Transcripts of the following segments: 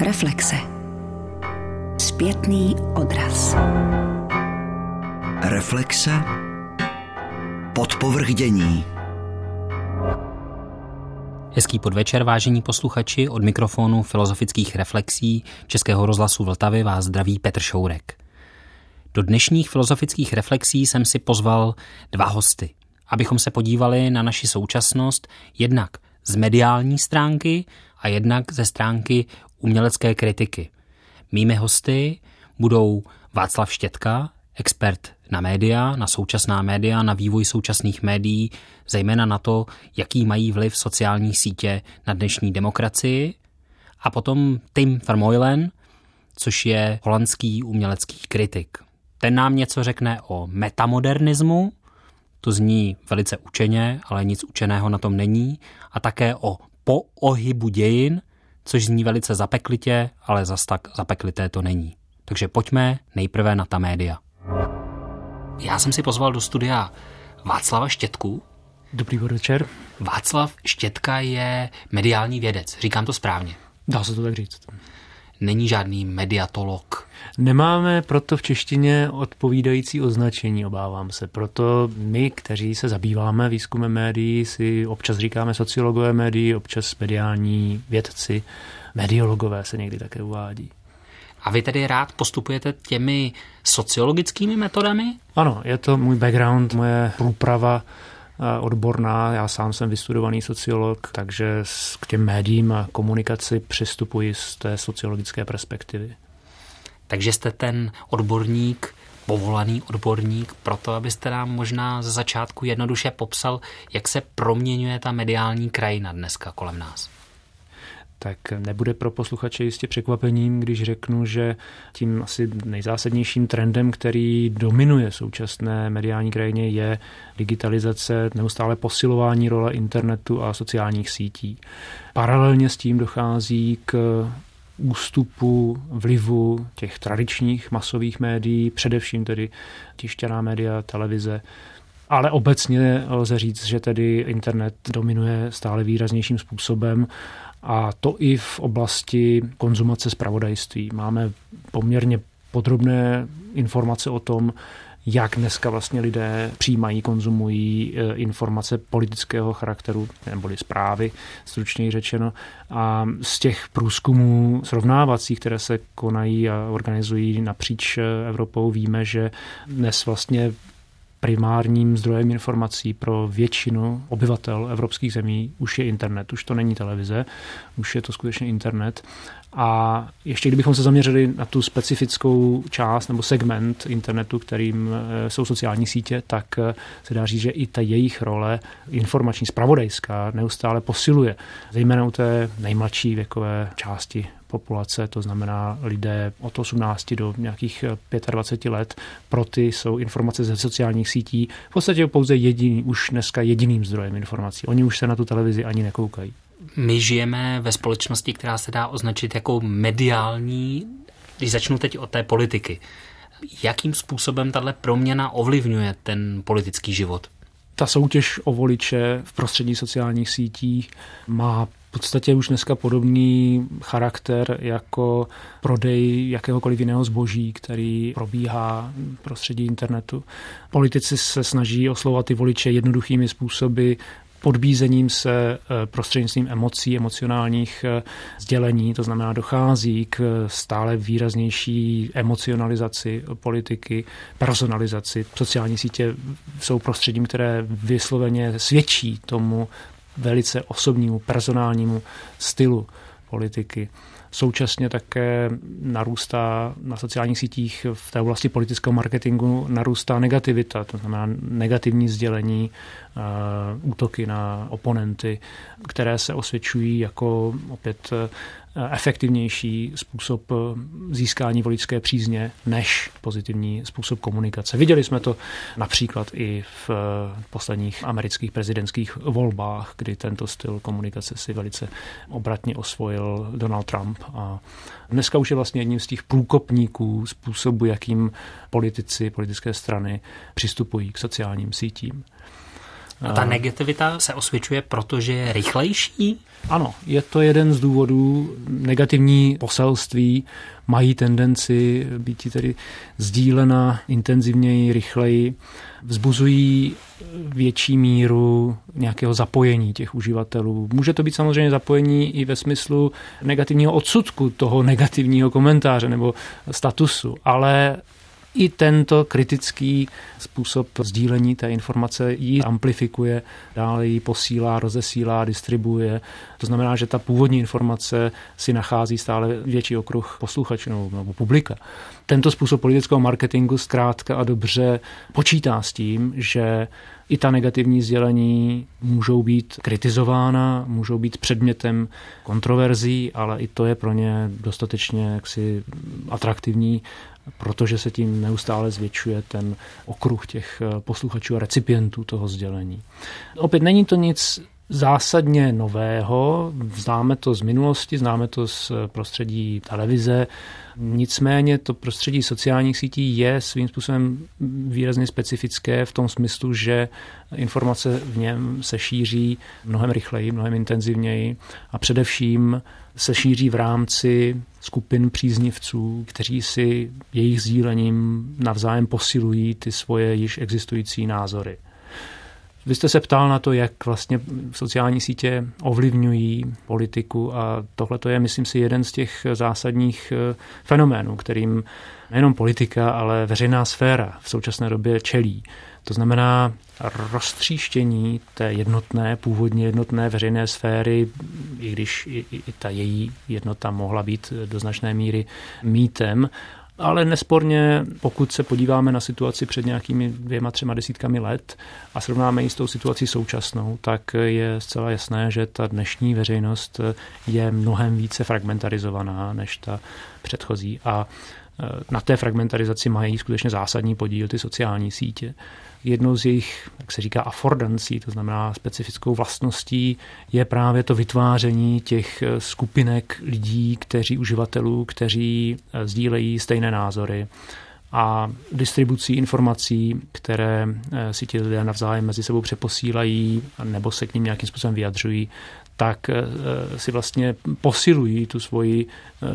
Reflexe. Zpětný odraz. Reflexe. Podpovrdění. Hezký podvečer, vážení posluchači, od mikrofonu filozofických reflexí Českého rozhlasu Vltavy vás zdraví Petr Šourek. Do dnešních filozofických reflexí jsem si pozval dva hosty, abychom se podívali na naši současnost jednak z mediální stránky a jednak ze stránky umělecké kritiky. Mými hosty budou Václav Štětka, expert na média, na současná média, na vývoj současných médií, zejména na to, jaký mají vliv sociální sítě na dnešní demokracii. A potom Tim Vermeulen, což je holandský umělecký kritik. Ten nám něco řekne o metamodernismu, to zní velice učeně, ale nic učeného na tom není, a také o poohybu dějin, což zní velice zapeklitě, ale zas tak zapeklité to není. Takže pojďme nejprve na ta média. Já jsem si pozval do studia Václava Štětku. Dobrý večer. Václav Štětka je mediální vědec, říkám to správně. Dá se to tak říct. Není žádný mediatolog. Nemáme proto v češtině odpovídající označení, obávám se. Proto my, kteří se zabýváme výzkumem médií, si občas říkáme sociologové médií, občas mediální vědci, mediologové se někdy také uvádí. A vy tedy rád postupujete těmi sociologickými metodami? Ano, je to můj background, moje průprava odborná. Já sám jsem vystudovaný sociolog, takže k těm médiím a komunikaci přistupuji z té sociologické perspektivy. Takže jste ten odborník, povolaný odborník, proto abyste nám možná ze začátku jednoduše popsal, jak se proměňuje ta mediální krajina dneska kolem nás tak nebude pro posluchače jistě překvapením, když řeknu, že tím asi nejzásadnějším trendem, který dominuje současné mediální krajině, je digitalizace, neustále posilování role internetu a sociálních sítí. Paralelně s tím dochází k ústupu vlivu těch tradičních masových médií, především tedy tištěná média, televize, ale obecně lze říct, že tedy internet dominuje stále výraznějším způsobem a to i v oblasti konzumace zpravodajství. Máme poměrně podrobné informace o tom, jak dneska vlastně lidé přijímají, konzumují e, informace politického charakteru, neboli zprávy, stručněji řečeno. A z těch průzkumů srovnávacích, které se konají a organizují napříč e, Evropou, víme, že dnes vlastně primárním zdrojem informací pro většinu obyvatel evropských zemí už je internet, už to není televize, už je to skutečně internet. A ještě kdybychom se zaměřili na tu specifickou část nebo segment internetu, kterým eh, jsou sociální sítě, tak eh, se dá říct, že i ta jejich role informační, spravodajská, neustále posiluje. Zejména u té nejmladší věkové části populace, to znamená lidé od 18 do nějakých 25 let, pro ty jsou informace ze sociálních sítí v podstatě pouze jediný, už dneska jediným zdrojem informací. Oni už se na tu televizi ani nekoukají. My žijeme ve společnosti, která se dá označit jako mediální, když začnu teď od té politiky. Jakým způsobem tahle proměna ovlivňuje ten politický život? Ta soutěž o voliče v prostředí sociálních sítí má v podstatě už dneska podobný charakter jako prodej jakéhokoliv jiného zboží, který probíhá v prostředí internetu. Politici se snaží oslovat ty voliče jednoduchými způsoby, podbízením se eh, prostřednictvím emocí, emocionálních eh, sdělení, to znamená dochází k stále výraznější emocionalizaci politiky, personalizaci. Sociální sítě jsou prostředím, které vysloveně svědčí tomu velice osobnímu, personálnímu stylu politiky. Současně také narůstá na sociálních sítích v té oblasti politického marketingu narůstá negativita, to znamená negativní sdělení, eh, útoky na oponenty, které se osvědčují jako opět efektivnější způsob eh, získání voličské přízně než pozitivní způsob komunikace. Viděli jsme to například i v eh, posledních amerických prezidentských volbách, kdy tento styl komunikace si velice obratně osvojil Donald Trump a dneska už je vlastně jedním z těch průkopníků způsobu, jakým politici, politické strany přistupují k sociálním sítím. A ta negativita se osvědčuje, protože je rychlejší? Ano, je to jeden z důvodů. Negativní poselství mají tendenci být tedy sdílena intenzivněji, rychleji, vzbuzují větší míru nějakého zapojení těch uživatelů. Může to být samozřejmě zapojení i ve smyslu negativního odsudku toho negativního komentáře nebo statusu, ale i tento kritický způsob sdílení té informace ji amplifikuje, dále ji posílá, rozesílá, distribuje. To znamená, že ta původní informace si nachází stále větší okruh posluchačů nebo publika. Tento způsob politického marketingu zkrátka a dobře počítá s tím, že i ta negativní sdělení můžou být kritizována, můžou být předmětem kontroverzí, ale i to je pro ně dostatečně jaksi atraktivní protože se tím neustále zvětšuje ten okruh těch eh, posluchačů a recipientů toho sdělení. Opět není to nic zásadně nového. Známe to z minulosti, známe to z prostředí televize. Nicméně to prostředí sociálních sítí je svým způsobem výrazně specifické v tom smyslu, že informace v něm se šíří mnohem rychleji, mnohem intenzivněji a především se šíří v rámci skupin příznivců, kteří si jejich sdílením navzájem posilují ty svoje již existující názory. Vy jste se ptal na to, jak vlastně sociální sítě ovlivňují politiku a tohle to je, myslím si, jeden z těch zásadních eh, fenoménů, kterým nejenom politika, ale veřejná sféra v současné době čelí. To znamená roztříštění té jednotné, původně jednotné veřejné sféry, i když i, i ta její jednota mohla být do značné míry mýtem, ale nesporně, pokud se podíváme na situaci před nějakými dvěma, třema desítkami let a srovnáme ji s tou situací současnou, tak je zcela jasné, že ta dnešní veřejnost je mnohem více fragmentarizovaná než ta předchozí. A na té fragmentarizaci mají skutečně zásadní podíl ty sociální sítě. Jednou z jejich, jak se říká, affordancí, to znamená specifickou vlastností, je právě to vytváření těch eh, skupinek lidí, kteří uživatelů, kteří eh, sdílejí stejné názory a distribucí informací, které eh, si ti lidé navzájem mezi sebou přeposílají nebo se k ním nějakým způsobem vyjadřují, tak si vlastně posilují tu svoji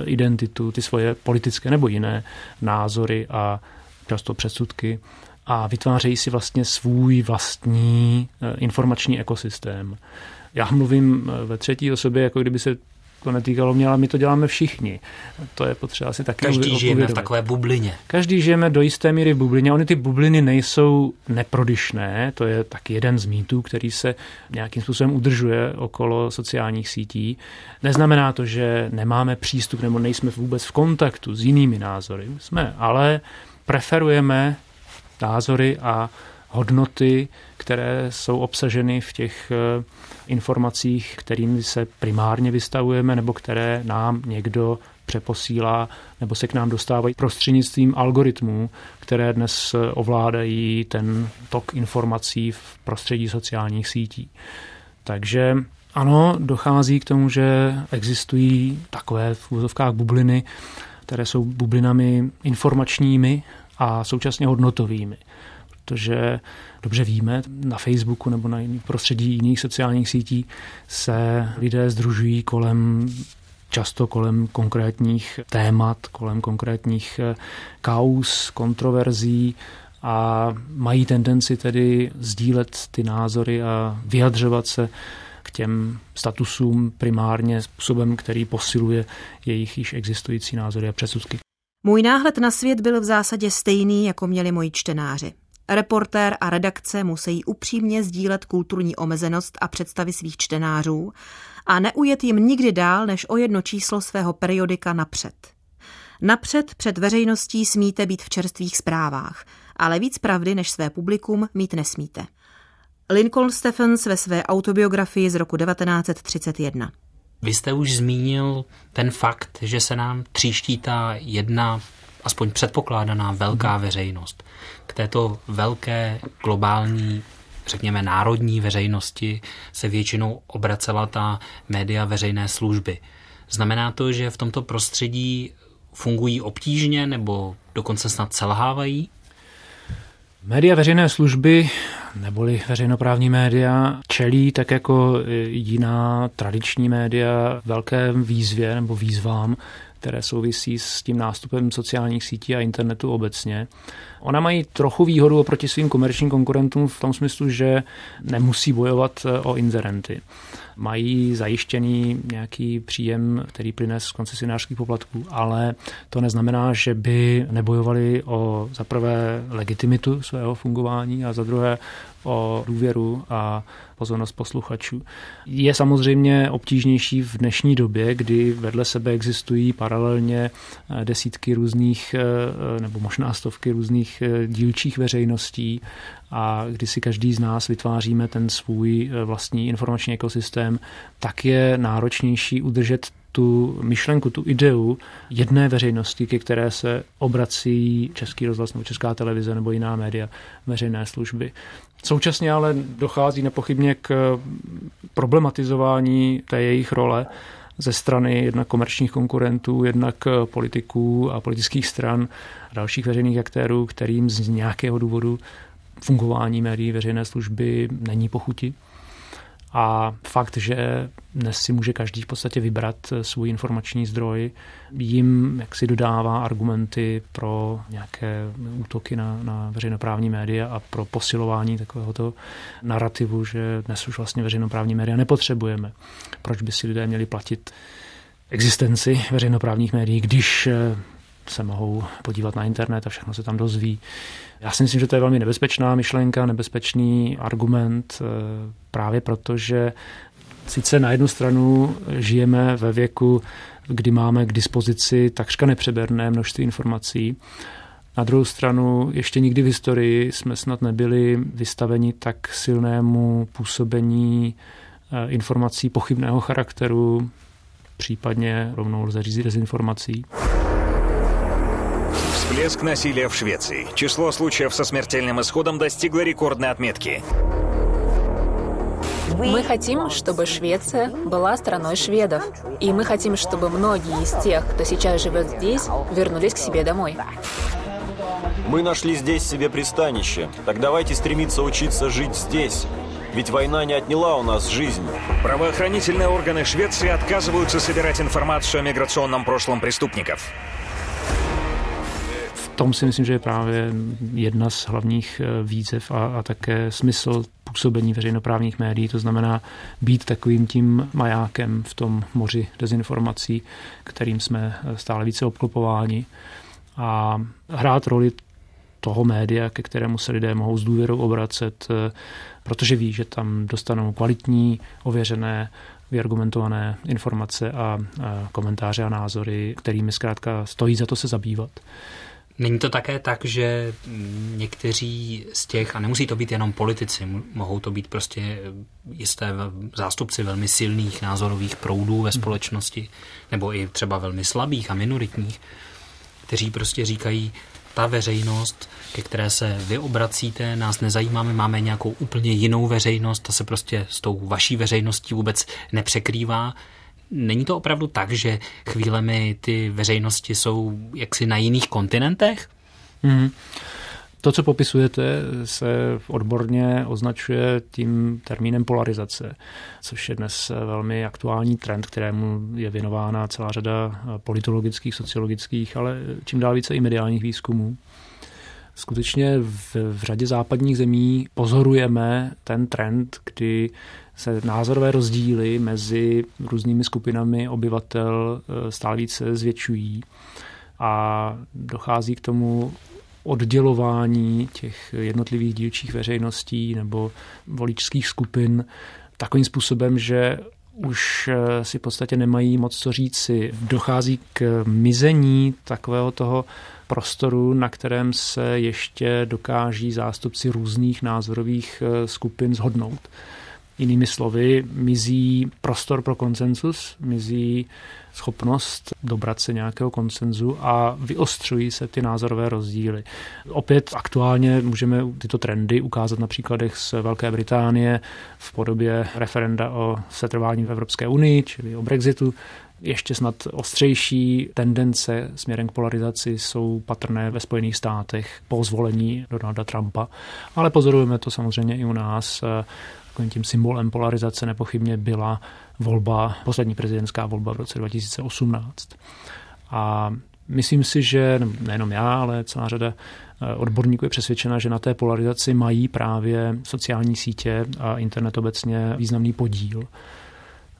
identitu, ty svoje politické nebo jiné názory a často předsudky a vytvářejí si vlastně svůj vlastní eh, informační ekosystém. Já mluvím eh, ve třetí osobě, jako kdyby se to netýkalo mě, ale my to děláme všichni. To je potřeba si taky Každý žijeme v takové bublině. Každý žijeme do jisté míry v bublině. Ony ty bubliny nejsou neprodyšné, to je taky jeden z mýtů, který se nějakým způsobem udržuje okolo sociálních sítí. Neznamená to, že nemáme přístup nebo nejsme vůbec v kontaktu s jinými názory. Jsme, ale preferujeme názory a hodnoty, které jsou obsaženy v těch eh, informacích, kterými se primárně vystavujeme, nebo které nám někdo přeposílá nebo se k nám dostávají prostřednictvím algoritmů, které dnes eh, ovládají ten tok informací v prostředí sociálních sítí. Takže ano, dochází k tomu, že existují takové v úzovkách bubliny, které jsou bublinami informačními, a současně hodnotovými. Protože dobře víme, na Facebooku nebo na jiných prostředí jiných sociálních sítí se lidé združují kolem často kolem konkrétních témat, kolem konkrétních eh, kaus, kontroverzí a mají tendenci tedy sdílet ty názory a vyjadřovat se k těm statusům primárně způsobem, který posiluje jejich již existující názory a předsudky. Můj náhled na svět byl v zásadě stejný, jako měli moji čtenáři. Reportér a redakce musí upřímně sdílet kulturní omezenost a představy svých čtenářů a neujet jim nikdy dál než o jedno číslo svého periodika napřed. Napřed před veřejností smíte být v čerstvých zprávách, ale víc pravdy než své publikum mít nesmíte. Lincoln Stephens ve své autobiografii z roku 1931. Vy jste už zmínil ten fakt, že se nám tříští ta jedna, aspoň předpokládaná velká mhm. veřejnost. K této velké globální řekněme, národní veřejnosti se většinou obracela ta média veřejné služby. Znamená to, že v tomto prostředí fungují obtížně nebo dokonce snad selhávají? Média veřejné služby neboli veřejnoprávní média čelí tak jako jiná tradiční média velké výzvě nebo výzvám, které souvisí s tím nástupem sociálních sítí a internetu obecně. Ona mají trochu výhodu oproti svým komerčním konkurentům v tom smyslu, že nemusí bojovat eh, o inzerenty. Mají zajištěný nějaký příjem, který plyne z koncesionářských poplatků, ale to neznamená, že by nebojovali o za prvé legitimitu svého fungování a za druhé o důvěru a pozornost posluchačů. Je samozřejmě obtížnější v dnešní době, kdy vedle sebe existují paralelně eh, desítky různých eh, nebo možná stovky různých eh, dílčích veřejností a kdy si každý z nás vytváříme ten svůj vlastní informační ekosystém, tak je náročnější udržet tu myšlenku, tu ideu jedné veřejnosti, ke které se obrací Český rozhlas nebo Česká televize nebo jiná média veřejné služby. Současně ale dochází nepochybně k problematizování té jejich role ze strany jednak komerčních konkurentů, jednak politiků a politických stran a dalších veřejných aktérů, kterým z nějakého důvodu fungování médií veřejné služby není pochuti. A fakt, že dnes si může každý v podstatě vybrat svůj informační zdroj, jim jak si dodává argumenty pro nějaké útoky na, na veřejnoprávní média a pro posilování takovéhoto narrativu, že dnes už vlastně veřejnoprávní média nepotřebujeme. Proč by si lidé měli platit existenci veřejnoprávních médií, když se mohou podívat na internet a všechno se tam dozví. Já si myslím, že to je velmi nebezpečná myšlenka, nebezpečný argument, eh, právě proto, že sice na jednu stranu žijeme ve věku, kdy máme k dispozici takřka nepřeberné množství informací, na druhou stranu ještě nikdy v historii jsme snad nebyli vystaveni tak silnému působení eh, informací pochybného charakteru, případně rovnou lze říct dezinformací. Всплеск насилия в Швеции. Число случаев со смертельным исходом достигло рекордной отметки. Мы хотим, чтобы Швеция была страной шведов. И мы хотим, чтобы многие из тех, кто сейчас живет здесь, вернулись к себе домой. Мы нашли здесь себе пристанище. Так давайте стремиться учиться жить здесь. Ведь война не отняла у нас жизнь. Правоохранительные органы Швеции отказываются собирать информацию о миграционном прошлом преступников. Tom si myslím, že je právě jedna z hlavních eh, výzev a, a také smysl působení veřejnoprávních médií, to znamená být takovým tím majákem v tom moři dezinformací, kterým jsme eh, stále více obklopováni a hrát roli toho média, ke kterému se lidé mohou s důvěrou obracet, eh, protože ví, že tam dostanou kvalitní, ověřené, vyargumentované informace a, a komentáře a názory, kterými zkrátka stojí za to se zabývat. Není to také tak, že někteří z těch, a nemusí to být jenom politici, mohou to být prostě jisté zástupci velmi silných názorových proudů ve společnosti, nebo i třeba velmi slabých a minoritních, kteří prostě říkají, ta veřejnost, ke které se vy obracíte, nás nezajímáme, máme nějakou úplně jinou veřejnost, ta se prostě s tou vaší veřejností vůbec nepřekrývá. Není to opravdu tak, že chvílemi ty veřejnosti jsou jaksi na jiných kontinentech? Hmm. To, co popisujete, se odborně označuje tím termínem polarizace, což je dnes velmi aktuální trend, kterému je věnována celá řada politologických, sociologických, ale čím dál více i mediálních výzkumů. Skutečně v, v řadě západních zemí pozorujeme ten trend, kdy se názorové rozdíly mezi různými skupinami obyvatel eh, stále více zvětšují a dochází k tomu oddělování těch jednotlivých dílčích veřejností nebo voličských skupin takovým způsobem, že už eh, si v podstatě nemají moc co říci. Dochází k mizení takového toho prostoru, na kterém se ještě dokáží zástupci různých názorových eh, skupin zhodnout Jinými slovy, mizí prostor pro konsenzus, mizí schopnost dobrat se nějakého konsenzu a vyostřují se ty názorové rozdíly. Opět aktuálně můžeme tyto trendy ukázat na příkladech z Velké Británie v podobě referenda o setrvání v Evropské unii, čili o Brexitu, ještě snad ostřejší tendence směrem k polarizaci jsou patrné ve Spojených státech po zvolení Donalda Trumpa, ale pozorujeme to samozřejmě i u nás. Takovým tím symbolem polarizace nepochybně byla volba, poslední prezidentská volba v roce 2018. A myslím si, že nejenom já, ale celá řada eh, odborníků je přesvědčena, že na té polarizaci mají právě sociální sítě a internet obecně významný podíl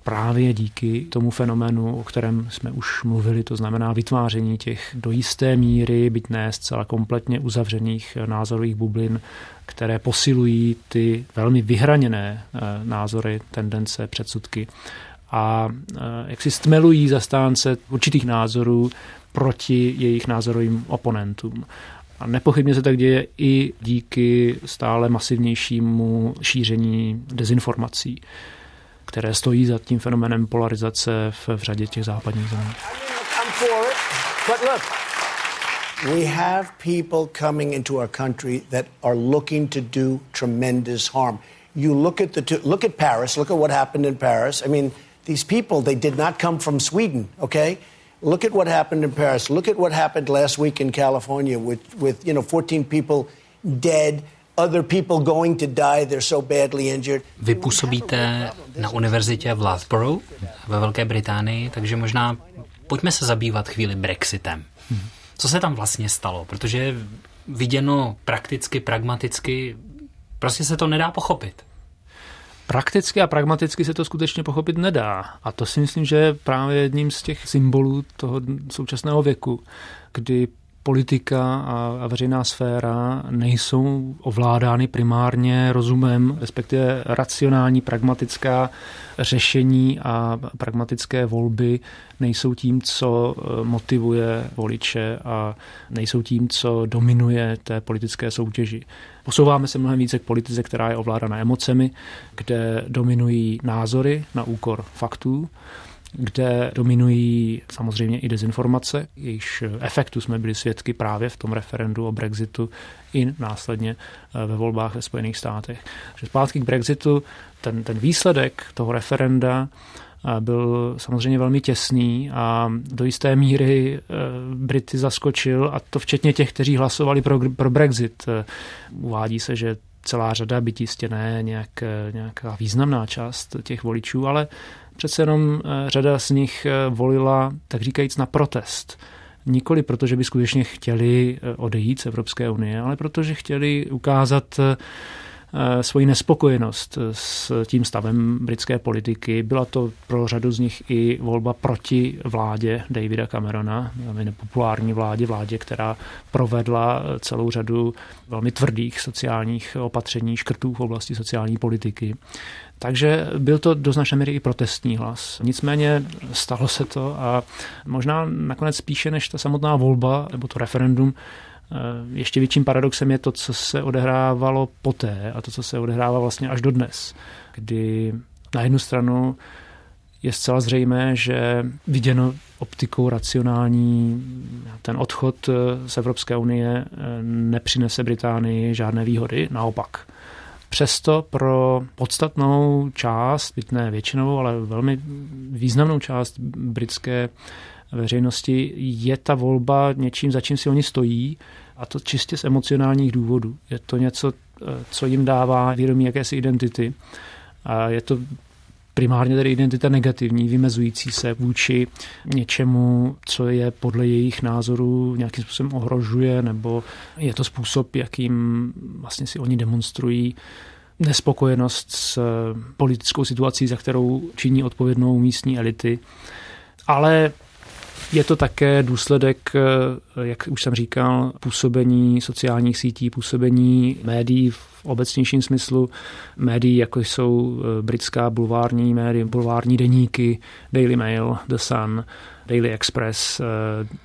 právě díky tomu fenoménu, o kterém jsme už mluvili, to znamená vytváření těch do jisté míry, byť ne zcela kompletně uzavřených názorových bublin, které posilují ty velmi vyhraněné eh, názory, tendence, předsudky a eh, jak si stmelují zastánce určitých názorů proti jejich názorovým oponentům. A nepochybně se tak děje i díky stále masivnějšímu šíření dezinformací které stojí za tím fenomenem polarizace v, v řadě těch západních zemí. We have people coming into our country that are looking to do tremendous harm. You look at the two, look at Paris. Look at what happened in Paris. I mean, these people they did not come from Sweden. Okay, look at what happened in Paris. Look at what happened last week in California with with you know 14 people dead. Vy působíte na univerzitě v Loughborough ve Velké Británii, takže možná pojďme se zabývat chvíli Brexitem. Co se tam vlastně stalo? Protože viděno prakticky, pragmaticky, prostě se to nedá pochopit. Prakticky a pragmaticky se to skutečně pochopit nedá. A to si myslím, že je právě jedním z těch symbolů toho současného věku, kdy politika a, veřejná sféra nejsou ovládány primárně rozumem, respektive racionální, pragmatická řešení a pragmatické volby nejsou tím, co e, motivuje voliče a nejsou tím, co dominuje té politické soutěži. Posouváme se mnohem více k politice, která je ovládána emocemi, kde dominují názory na úkor faktů kde dominují samozřejmě i dezinformace, jejichž efektu jsme byli svědky právě v tom referendu o Brexitu i následně eh, ve volbách ve Spojených státech. Že zpátky k Brexitu, ten, ten výsledek toho referenda eh, byl samozřejmě velmi těsný a do jisté míry eh, Brity zaskočil, a to včetně těch, kteří hlasovali pro, pro Brexit. Uvádí se, že celá řada, byť jistě ne nějak, nějaká významná část těch voličů, ale přece jenom eh, řada z nich eh, volila, tak říkajíc, na protest. Nikoli proto, že by skutečně chtěli eh, odejít z Evropské unie, ale protože chtěli ukázat svoji nespokojenost s tím stavem britské politiky. Byla to pro řadu z nich i volba proti vládě Davida Camerona, velmi nepopulární vládě, vládě, která provedla celou řadu velmi tvrdých sociálních opatření, škrtů v oblasti sociální politiky. Takže byl to do značné míry i protestní hlas. Nicméně stalo se to a možná nakonec spíše než ta samotná volba nebo to referendum, eh, ještě větším paradoxem je to, co se odehrávalo poté a to, co se odehrává vlastně až do dnes, kdy na jednu stranu je zcela zřejmé, že viděno optikou racionální ten odchod z Evropské unie eh, nepřinese Británii žádné výhody, naopak. Přesto pro podstatnou část, byť ne většinovou, ale velmi významnou část britské veřejnosti je ta volba něčím, za čím si oni stojí, a to čistě z emocionálních důvodů. Je to něco, co jim dává vědomí jakési identity. A je to primárně tedy identita negativní, vymezující se vůči něčemu, co je podle jejich názoru nějakým způsobem ohrožuje, nebo je to způsob, jakým vlastně si oni demonstrují nespokojenost s politickou situací, za kterou činí odpovědnou místní elity. Ale Je to také důsledek, eh, jak už jsem říkal, působení sociálních sítí, působení médií v obecnějším smyslu, médií, jako jsou eh, britská bulvární média, bulvární deníky, Daily Mail, The Sun, Daily Express, eh,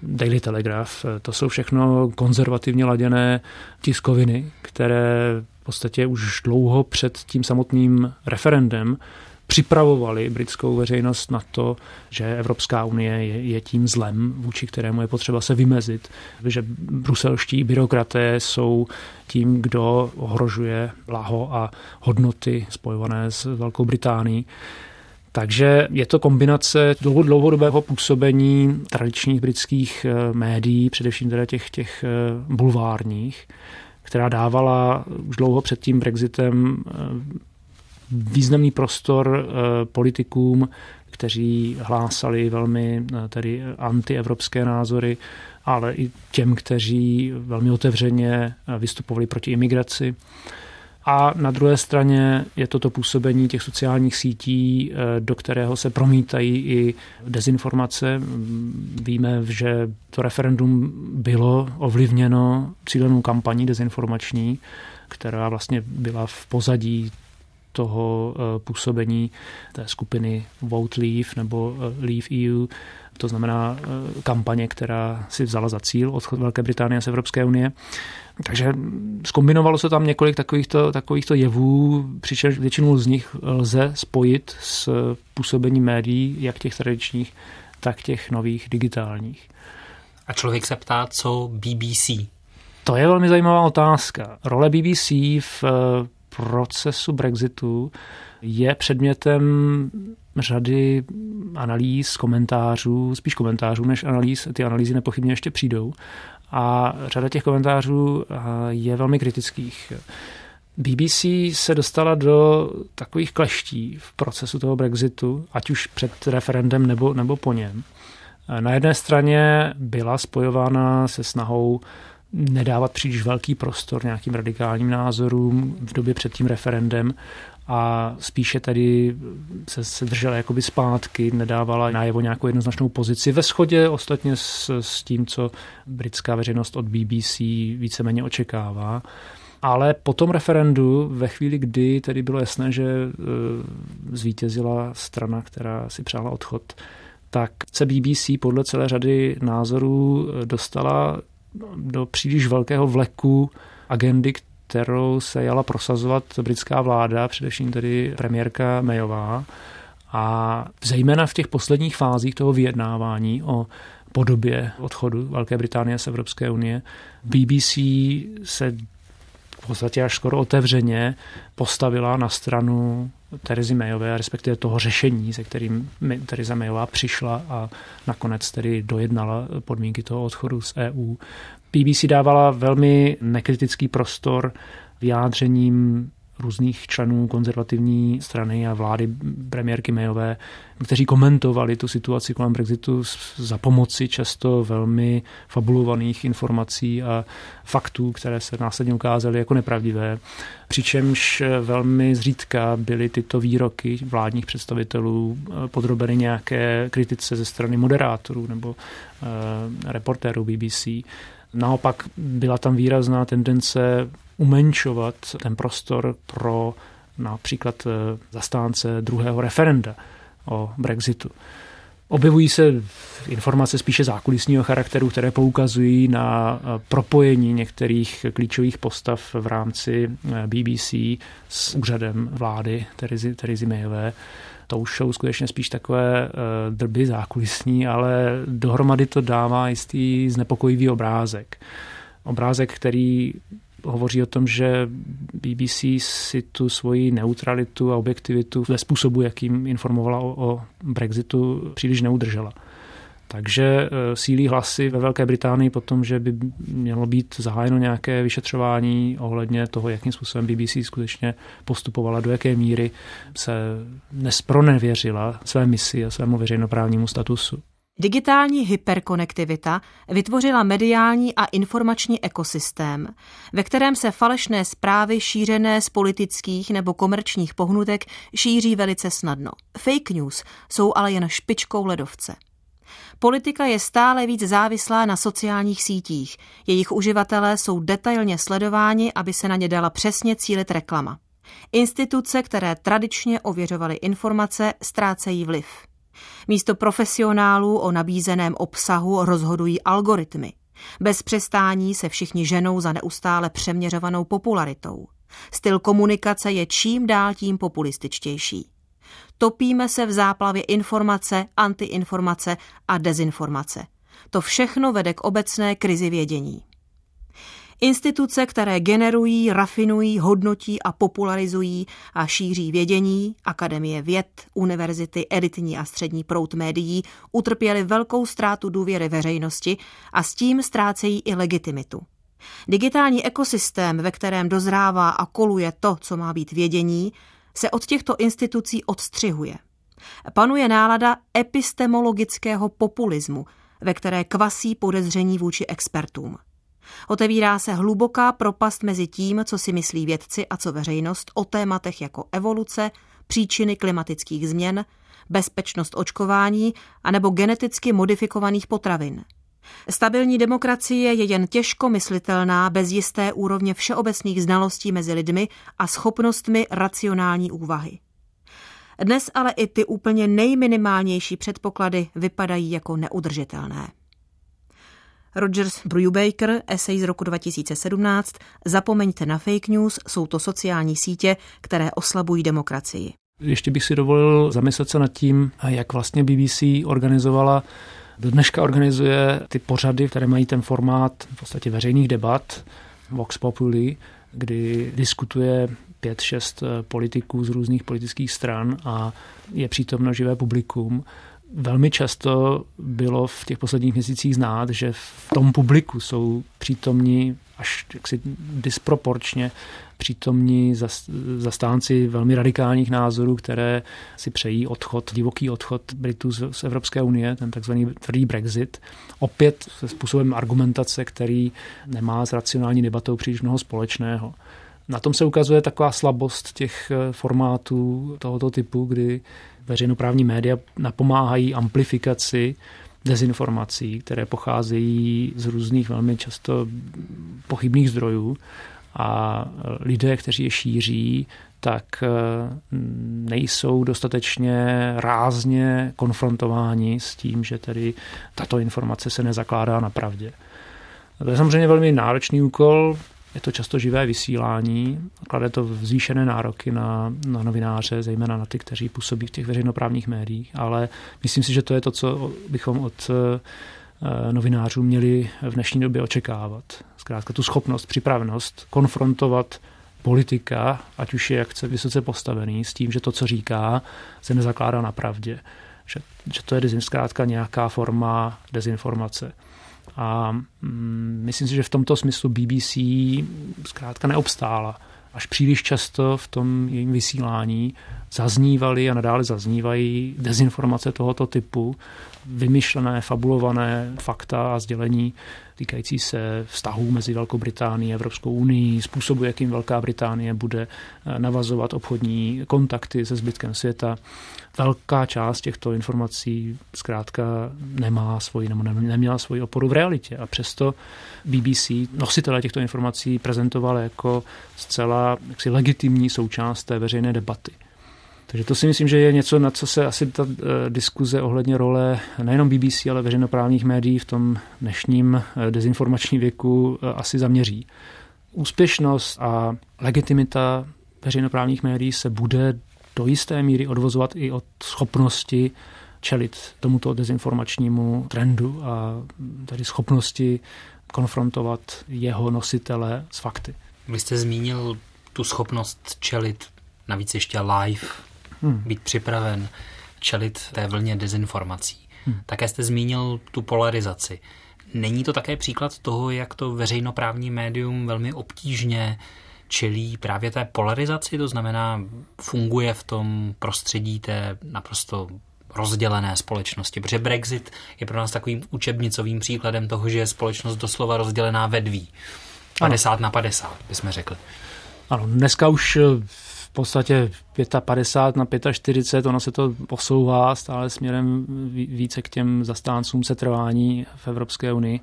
Daily Telegraph. To jsou všechno konzervativně laděné tiskoviny, které v podstatě už dlouho před tím samotným referendem připravovali britskou veřejnost na to, že Evropská unie je, je tím zlem, vůči kterému je potřeba se vymezit, že bruselští byrokraté jsou tím, kdo ohrožuje blaho a hodnoty spojované s Velkou Británií. Takže je to kombinace dlouhodobého působení tradičních britských eh, médií, především teda těch, těch eh, bulvárních, která dávala už dlouho před tím Brexitem eh, významný prostor eh, politikům, kteří hlásali velmi eh, tedy antievropské názory, ale i těm, kteří velmi otevřeně eh, vystupovali proti imigraci. A na druhé straně je toto působení těch sociálních sítí, do kterého se promítají i dezinformace. Víme, že to referendum bylo ovlivněno cílenou kampaní dezinformační, která vlastně byla v pozadí toho eh, působení té skupiny Vote Leave nebo eh, Leave EU, to znamená eh, kampaně, která si vzala za cíl odchod Velké Británie z Evropské unie. Takže skombinovalo se tam několik takovýchto, takovýchto jevů, přičemž většinu z nich lze spojit s působením médií, jak těch tradičních, tak těch nových digitálních. A člověk se ptá, co BBC? To je velmi zajímavá otázka. Role BBC v procesu Brexitu je předmětem řady analýz, komentářů, spíš komentářů než analýz. Ty analýzy nepochybně ještě přijdou. A řada těch komentářů je velmi kritických. BBC se dostala do takových kleští v procesu toho Brexitu, ať už před referendem nebo, nebo po něm. Na jedné straně byla spojována se snahou nedávat příliš velký prostor nějakým radikálním názorům v době před tím referendem a spíše tady se, se držela jakoby zpátky, nedávala najevo nějakou jednoznačnou pozici ve shodě ostatně s, s tím, co britská veřejnost od BBC víceméně očekává. Ale po tom referendu, ve chvíli, kdy tedy bylo jasné, že e, zvítězila strana, která si přála odchod, tak se BBC podle celé řady názorů dostala do příliš velkého vleku agendy, kterou se jala prosazovat britská vláda, především tedy premiérka Mayová. A zejména v těch posledních fázích toho vyjednávání o podobě odchodu Velké Británie z Evropské unie, BBC se v podstatě až skoro otevřeně postavila na stranu Terezy Mayové, respektive toho řešení, se kterým Tereza Mayová přišla a nakonec tedy dojednala podmínky toho odchodu z EU. BBC dávala velmi nekritický prostor vyjádřením různých členů konzervativní strany a vlády premiérky Mayové, kteří komentovali tu situaci kolem Brexitu za pomoci často velmi fabulovaných informací a faktů, které se následně ukázaly jako nepravdivé. Přičemž velmi zřídka byly tyto výroky vládních představitelů eh, podrobeny nějaké kritice ze strany moderátorů nebo uh, reportérů BBC. Naopak byla tam výrazná tendence umenšovat ten prostor pro například eh, zastánce druhého referenda o Brexitu. Objevují se informace spíše zákulisního charakteru, které poukazují na eh, propojení některých klíčových postav v rámci eh, BBC s úřadem vlády Terezy, Terezy Mayové. To už jsou skutečně spíš takové drby zákulisní, ale dohromady to dává jistý znepokojivý obrázek. Obrázek, který hovoří o tom, že BBC si tu svoji neutralitu a objektivitu ve způsobu, jakým informovala o, o Brexitu, příliš neudržela. Takže e, sílí hlasy ve Velké Británii potom, že by mělo být zahájeno nějaké vyšetřování ohledně toho, jakým způsobem BBC skutečně postupovala, do jaké míry se nespronevěřila své misi a svému veřejnoprávnímu statusu. Digitální hyperkonektivita vytvořila mediální a informační ekosystém, ve kterém se falešné zprávy šířené z politických nebo komerčních pohnutek šíří velice snadno. Fake news jsou ale jen špičkou ledovce. Politika je stále víc závislá na sociálních sítích. Jejich uživatelé jsou detailně sledováni, aby se na ně dala přesně cílit reklama. Instituce, které tradičně ověřovaly informace, ztrácejí vliv. Místo profesionálů o nabízeném obsahu rozhodují algoritmy. Bez přestání se všichni ženou za neustále přeměřovanou popularitou. Styl komunikace je čím dál tím populističtější. Topíme se v záplavě informace, antiinformace a dezinformace. To všechno vede k obecné krizi vědění. Instituce, které generují, rafinují, hodnotí a popularizují a šíří vědění, akademie věd, univerzity, editní a střední prout médií, utrpěly velkou ztrátu důvěry veřejnosti a s tím ztrácejí i legitimitu. Digitální ekosystém, ve kterém dozrává a koluje to, co má být vědění, se od těchto institucí odstřihuje. Panuje nálada epistemologického populismu, ve které kvasí podezření vůči expertům. Otevírá se hluboká propast mezi tím, co si myslí vědci a co veřejnost o tématech jako evoluce, příčiny klimatických změn, bezpečnost očkování anebo geneticky modifikovaných potravin. Stabilní demokracie je jen těžko myslitelná bez jisté úrovně všeobecných znalostí mezi lidmi a schopnostmi racionální úvahy. Dnes ale i ty úplně nejminimálnější předpoklady vypadají jako neudržitelné. Rogers Brubaker, esej z roku 2017, Zapomeňte na fake news, jsou to sociální sítě, které oslabují demokracii. Ještě bych si dovolil zamyslet se nad tím, jak vlastně BBC organizovala do dneška organizuje ty pořady, které mají ten formát v podstatě veřejných debat, Vox Populi, kdy diskutuje pět, šest politiků z různých politických stran a je přítomno živé publikum velmi často bylo v těch posledních měsících znát, že v tom publiku jsou přítomní až jaksi disproporčně přítomní zastánci velmi radikálních názorů, které si přejí odchod, divoký odchod Britů z Evropské unie, ten takzvaný tvrdý Brexit, opět se způsobem argumentace, který nemá s racionální debatou příliš mnoho společného. Na tom se ukazuje taková slabost těch formátů tohoto typu, kdy veřejnoprávní média napomáhají amplifikaci dezinformací, které pocházejí z různých velmi často pochybných zdrojů a lidé, kteří je šíří, tak eh, nejsou dostatečně rázně konfrontováni s tím, že tedy tato informace se nezakládá na pravdě. To je samozřejmě velmi náročný úkol, je to často živé vysílání, klade to zvýšené nároky na, na novináře, zejména na ty, kteří působí v těch veřejnoprávních médiích, ale myslím si, že to je to, co bychom od eh, novinářů měli v dnešní době očekávat. Zkrátka tu schopnost, připravenost konfrontovat politika, ať už je jak chce vysoce postavený, s tím, že to, co říká, se nezakládá na pravdě. Že, že to je zkrátka nějaká forma dezinformace. A mm, myslím si, že v tomto smyslu BBC zkrátka neobstála. Až příliš často v tom jejím vysílání zaznívaly a nadále zaznívají dezinformace tohoto typu, vymyšlené, fabulované fakta a sdělení týkající se vztahů mezi Velkou Británií a Evropskou unii, způsobu, jakým Velká Británie bude eh, navazovat obchodní kontakty se zbytkem světa. Velká část těchto informací zkrátka nemá svoji, nebo neměla svoji oporu v realitě a přesto BBC nositele těchto informací prezentoval jako zcela jaksi legitimní součást té veřejné debaty. Takže to si myslím, že je něco, na co se asi ta uh, diskuze ohledně role nejenom BBC, ale veřejnoprávních médií v tom dnešním uh, dezinformačním věku uh, asi zaměří. Úspěšnost a legitimita veřejnoprávních médií se bude do jisté míry odvozovat i od schopnosti čelit tomuto dezinformačnímu trendu a tedy schopnosti konfrontovat jeho nositele s fakty. Vy jste zmínil tu schopnost čelit navíc ještě live hmm. být připraven čelit té vlně dezinformací. Hmm. Také jste zmínil tu polarizaci. Není to také příklad toho, jak to veřejnoprávní médium velmi obtížně čelí právě té polarizaci, to znamená, funguje v tom prostředí té naprosto rozdělené společnosti, protože Brexit je pro nás takovým učebnicovým příkladem toho, že je společnost doslova rozdělená ve dví. 50 ano. na 50, bychom řekli. Ano, dneska už podstatě 55 na 45, ono se to posouvá stále směrem více k těm zastáncům setrvání v Evropské unii.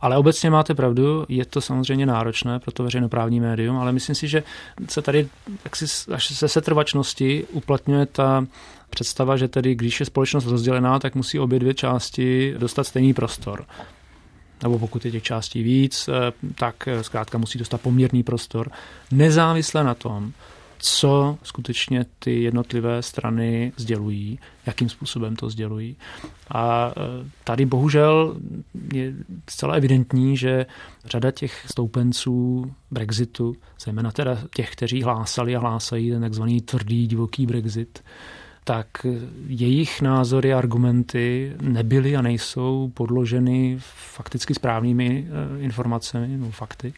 Ale obecně máte pravdu, je to samozřejmě náročné pro to veřejnoprávní médium, ale myslím si, že se tady jak si, až se setrvačnosti uplatňuje ta představa, že tedy když je společnost rozdělená, tak musí obě dvě části dostat stejný prostor. Nebo pokud je těch částí víc, eh, tak eh, zkrátka musí dostat poměrný prostor, nezávisle na tom, co skutečně ty jednotlivé strany sdělují, jakým způsobem to sdělují. A e, tady bohužel je zcela evidentní, že řada těch stoupenců Brexitu, zejména teda těch, kteří hlásali a hlásají ten takzvaný tvrdý divoký Brexit, tak jejich názory a argumenty nebyly a nejsou podloženy fakticky správnými e, informacemi nebo fakty.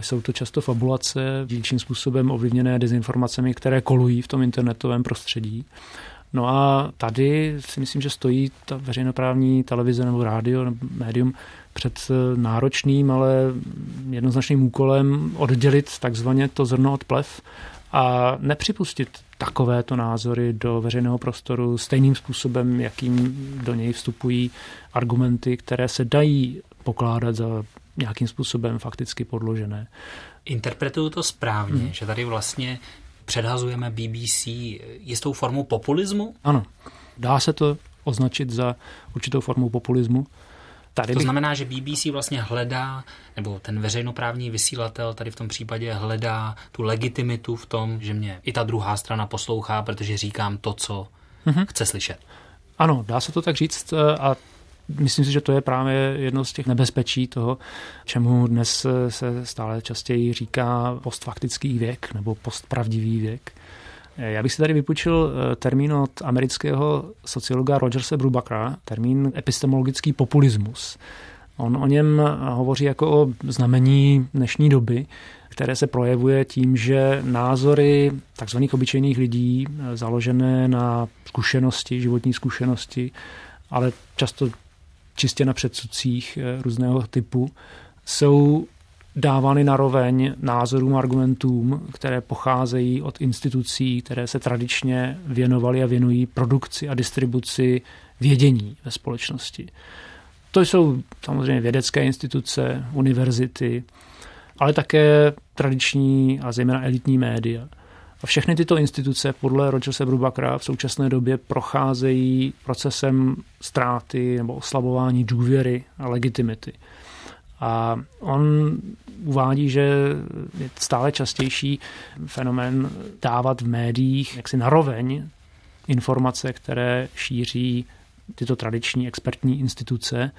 Jsou to často fabulace, dílčím způsobem ovlivněné dezinformacemi, které kolují v tom internetovém prostředí. No a tady si myslím, že stojí ta veřejnoprávní televize nebo rádio nebo médium před náročným, ale jednoznačným úkolem oddělit takzvaně to zrno od plev a nepřipustit takovéto názory do veřejného prostoru stejným způsobem, jakým do něj vstupují argumenty, které se dají pokládat za nějakým způsobem fakticky podložené. Interpretuju to správně, hmm. že tady vlastně předhazujeme BBC jistou formu populismu? Ano, dá se to označit za určitou formu populismu. Tady to bych... znamená, že BBC vlastně hledá, nebo ten veřejnoprávní vysílatel tady v tom případě hledá tu legitimitu v tom, že mě i ta druhá strana poslouchá, protože říkám to, co mm-hmm. chce slyšet. Ano, dá se to tak říct a Myslím si, že to je právě jedno z těch nebezpečí toho, čemu dnes se stále častěji říká postfaktický věk nebo postpravdivý věk. Já bych si tady vypučil eh, termín od amerického sociologa Rogersa Brubakera, termín epistemologický populismus. On o něm hovoří jako o znamení dnešní doby, které se projevuje tím, že názory takzvaných obyčejných lidí, eh, založené na zkušenosti, životní zkušenosti, ale často čistě na předsudcích eh, různého typu, jsou dávány na roveň názorům, argumentům, které pocházejí od institucí, které se tradičně věnovaly a věnují produkci a distribuci vědění ve společnosti. To jsou samozřejmě vědecké instituce, univerzity, ale také tradiční a zejména elitní média. A všechny tyto instituce podle Rogersa Brubakera v současné době procházejí procesem ztráty nebo oslabování důvěry a legitimity. A on uvádí, že je stále častější fenomén dávat v médiích jaksi naroveň informace, které šíří tyto tradiční expertní instituce,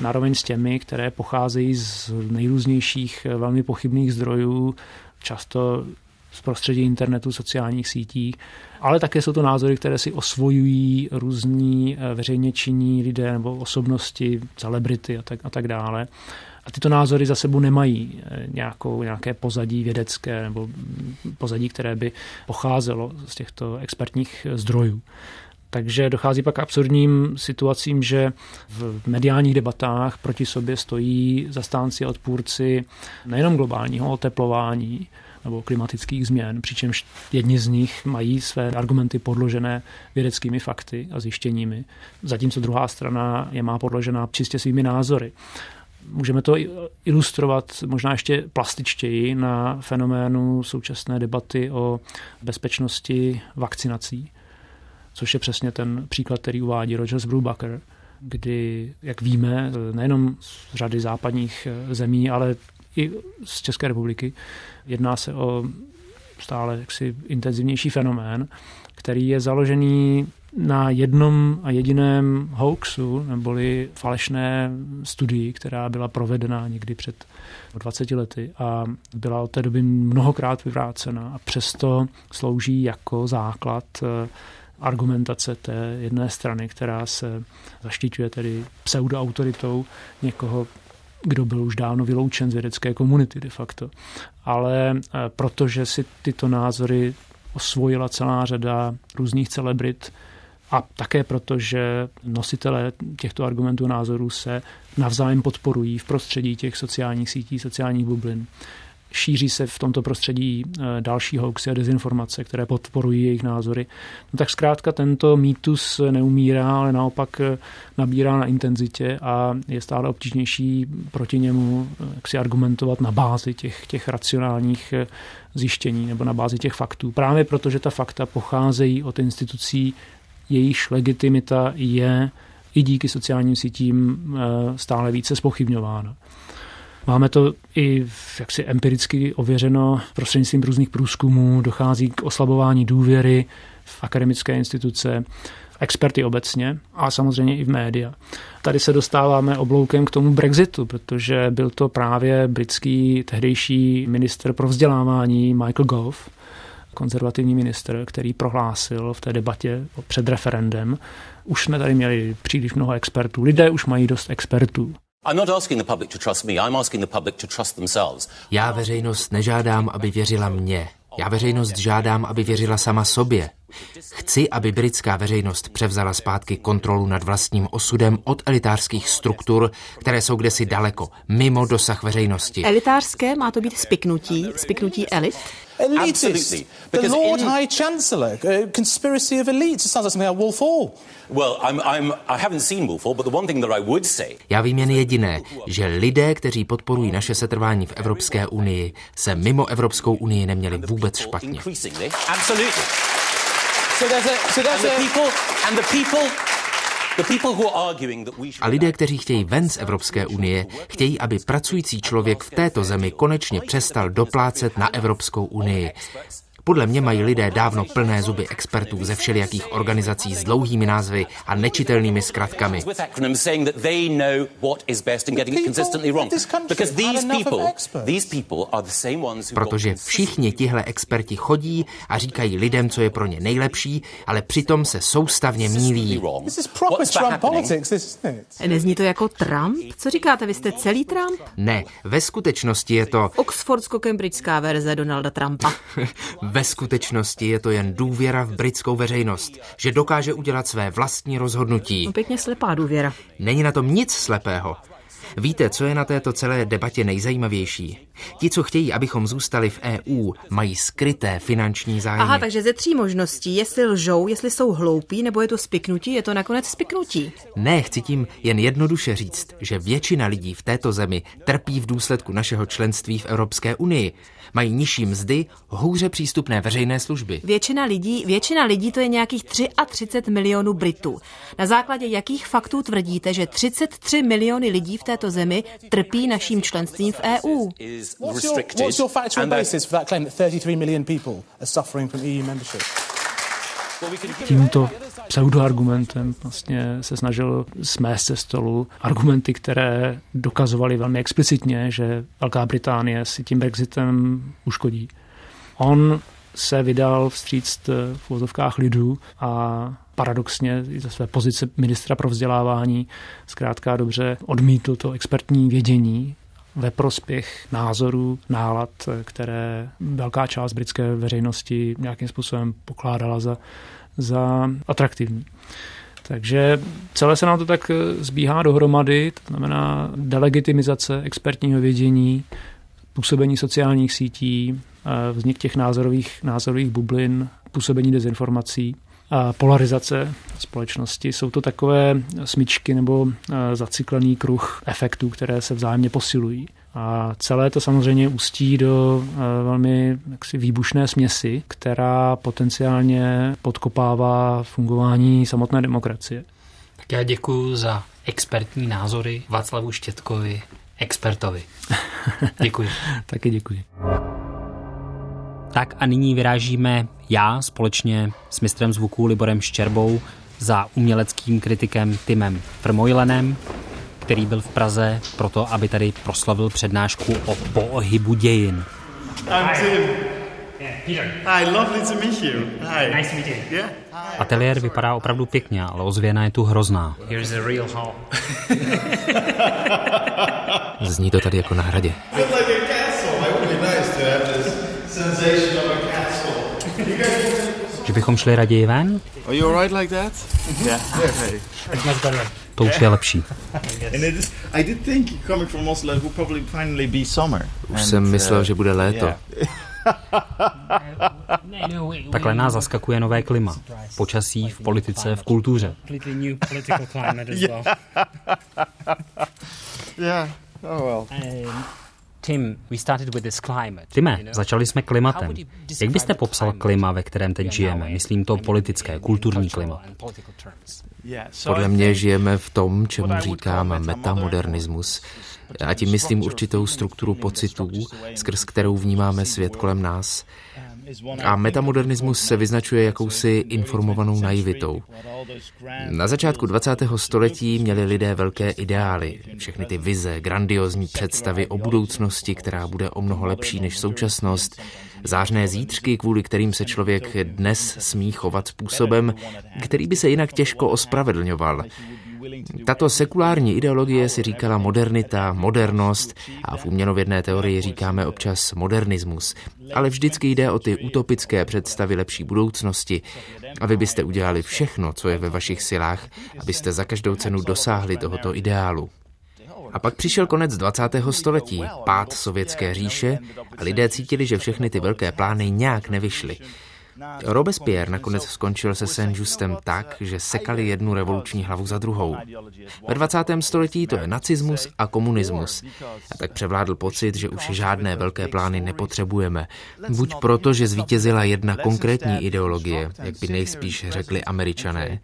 naroveň s těmi, které pocházejí z nejrůznějších eh, velmi pochybných zdrojů, často z prostředí internetu, sociálních sítí, ale také jsou to názory, které si osvojují různí eh, veřejně činní lidé nebo osobnosti, celebrity a tak, a tak dále. A tyto názory za sebou nemají eh, nějakou, nějaké pozadí vědecké nebo pozadí, které by pocházelo z těchto expertních eh, zdrojů. Takže dochází pak k absurdním situacím, že v mediálních debatách proti sobě stojí zastánci a odpůrci nejenom globálního oteplování, nebo klimatických změn, přičemž jedni z nich mají své argumenty podložené vědeckými fakty a zjištěními, zatímco druhá strana je má podložená čistě svými názory. Můžeme to ilustrovat možná ještě plastičtěji na fenoménu současné debaty o bezpečnosti vakcinací, což je přesně ten příklad, který uvádí Rogers Brubaker, kdy, jak víme, nejenom z řady západních zemí, ale i z České republiky. Jedná se o stále jaksi intenzivnější fenomén, který je založený na jednom a jediném hoaxu, neboli falešné studii, která byla provedena někdy před 20 lety a byla od té doby mnohokrát vyvrácena a přesto slouží jako základ eh, argumentace té jedné strany, která se zaštiťuje tedy pseudoautoritou někoho, kdo byl už dávno vyloučen z vědecké komunity de facto. Ale eh, protože si tyto názory osvojila celá řada různých celebrit a také proto, že nositelé těchto argumentů názorů se navzájem podporují v prostředí těch sociálních sítí, sociálních bublin, šíří se v tomto prostředí eh, další hoaxy a dezinformace, které podporují jejich názory. No tak zkrátka tento mýtus neumírá, ale naopak eh, nabírá na intenzitě a je stále obtížnější proti němu eh, jak si argumentovat na bázi těch, těch racionálních zjištění nebo na bázi těch faktů. Právě protože ta fakta pocházejí od institucí, jejichž legitimita je i díky sociálním sítím stále více spochybňována. Máme to i jaksi empiricky ověřeno prostřednictvím různých průzkumů, dochází k oslabování důvěry v akademické instituce, experty obecně a samozřejmě i v média. Tady se dostáváme obloukem k tomu Brexitu, protože byl to právě britský tehdejší minister pro vzdělávání Michael Gove, konzervativní minister, který prohlásil v té debatě před referendem, už jsme tady měli příliš mnoho expertů, lidé už mají dost expertů. Já veřejnost nežádám, aby věřila mně. Já veřejnost žádám, aby věřila sama sobě. Chci, aby britská veřejnost převzala zpátky kontrolu nad vlastním osudem od elitářských struktur, které jsou kdesi daleko, mimo dosah veřejnosti. Elitářské má to být spiknutí, spiknutí elit? Elitist. The Lord. High Chancellor, a conspiracy of elites. It sounds like something like Wolf Hall. Well, I'm, I'm, I haven't seen Wolf Hall, but the one thing that I would say... Já vím jen jediné, že lidé, kteří podporují naše setrvání v Evropské unii, se mimo Evropskou unii neměli vůbec špatně. Absolutely. So there's a, so there's and the people, and the people a lidé, kteří chtějí ven z Evropské unie, chtějí, aby pracující člověk v této zemi konečně přestal doplácet na Evropskou unii. Podle mě mají lidé dávno plné zuby expertů ze všelijakých organizací s dlouhými názvy a nečitelnými zkratkami. Protože všichni tihle experti chodí a říkají lidem, co je pro ně nejlepší, ale přitom se soustavně mílí. Nezní to jako Trump? Co říkáte, vy jste celý Trump? Ne, ve skutečnosti je to... Oxfordsko-cambridgeská verze Donalda Trumpa. Ve skutečnosti je to jen důvěra v britskou veřejnost, že dokáže udělat své vlastní rozhodnutí. No, pěkně slepá důvěra. Není na tom nic slepého. Víte, co je na této celé debatě nejzajímavější? Ti, co chtějí, abychom zůstali v EU, mají skryté finanční zájmy. Aha, takže ze tří možností, jestli lžou, jestli jsou hloupí, nebo je to spiknutí, je to nakonec spiknutí. Ne, chci tím jen jednoduše říct, že většina lidí v této zemi trpí v důsledku našeho členství v Evropské unii. Mají nižší mzdy, hůře přístupné veřejné služby. Většina lidí, většina lidí to je nějakých 33 milionů Britů. Na základě jakých faktů tvrdíte, že 33 miliony lidí v této zemi trpí naším členstvím v EU? What's your, what's your Tímto pseudoargumentem vlastně se snažil smést ze stolu argumenty, které dokazovaly velmi explicitně, že Velká Británie si tím Brexitem uškodí. On se vydal vstříc v vozovkách lidů a paradoxně ze své pozice ministra pro vzdělávání zkrátka dobře odmítl to expertní vědění ve prospěch názorů, nálad, které velká část britské veřejnosti nějakým způsobem pokládala za, za atraktivní. Takže celé se nám to tak zbíhá dohromady, to znamená delegitimizace expertního vědění, působení sociálních sítí, vznik těch názorových, názorových bublin, působení dezinformací polarizace společnosti. Jsou to takové smyčky nebo e, zacyklený kruh efektů, které se vzájemně posilují. A celé to samozřejmě ústí do e, velmi jaksi výbušné směsi, která potenciálně podkopává fungování samotné demokracie. Tak já děkuji za expertní názory Václavu Štětkovi, expertovi. Děkuji. Taky děkuji. Tak a nyní vyrážíme já společně s mistrem zvuku Liborem Ščerbou za uměleckým kritikem Timem Frmojlenem, který byl v Praze proto, aby tady proslavil přednášku o pohybu dějin. Ateliér vypadá opravdu pěkně, ale ozvěna je tu hrozná. Zní to tady jako na hradě. Že bychom šli raději ven? Are you alright like that? Yeah. Okay. It's much better. to už je lepší. Už jsem myslel, že bude léto. Takhle nás zaskakuje nové klima. Počasí, v politice, v kultuře. Oh, Tim, Time, začali jsme klimatem. Jak byste popsal klima, ve kterém teď žijeme? Myslím to politické, kulturní klima. Podle mě žijeme v tom, čemu říkám metamodernismus. A tím myslím určitou strukturu pocitů, skrz kterou vnímáme svět kolem nás. A metamodernismus se vyznačuje jakousi informovanou naivitou. Na začátku 20. století měli lidé velké ideály, všechny ty vize, grandiozní představy o budoucnosti, která bude o mnoho lepší než současnost, zářné zítřky, kvůli kterým se člověk dnes smí chovat způsobem, který by se jinak těžko ospravedlňoval. Tato sekulární ideologie si říkala modernita, modernost a v uměnovědné teorii říkáme občas modernismus. Ale vždycky jde o ty utopické představy lepší budoucnosti. A vy byste udělali všechno, co je ve vašich silách, abyste za každou cenu dosáhli tohoto ideálu. A pak přišel konec 20. století, pád sovětské říše a lidé cítili, že všechny ty velké plány nějak nevyšly. Robespierre nakonec skončil se Saint-Justem tak, že sekali jednu revoluční hlavu za druhou. Ve 20. století to je nacismus a komunismus. A tak převládl pocit, že už žádné velké plány nepotřebujeme. Buď proto, že zvítězila jedna konkrétní ideologie, jak by nejspíš řekli američané,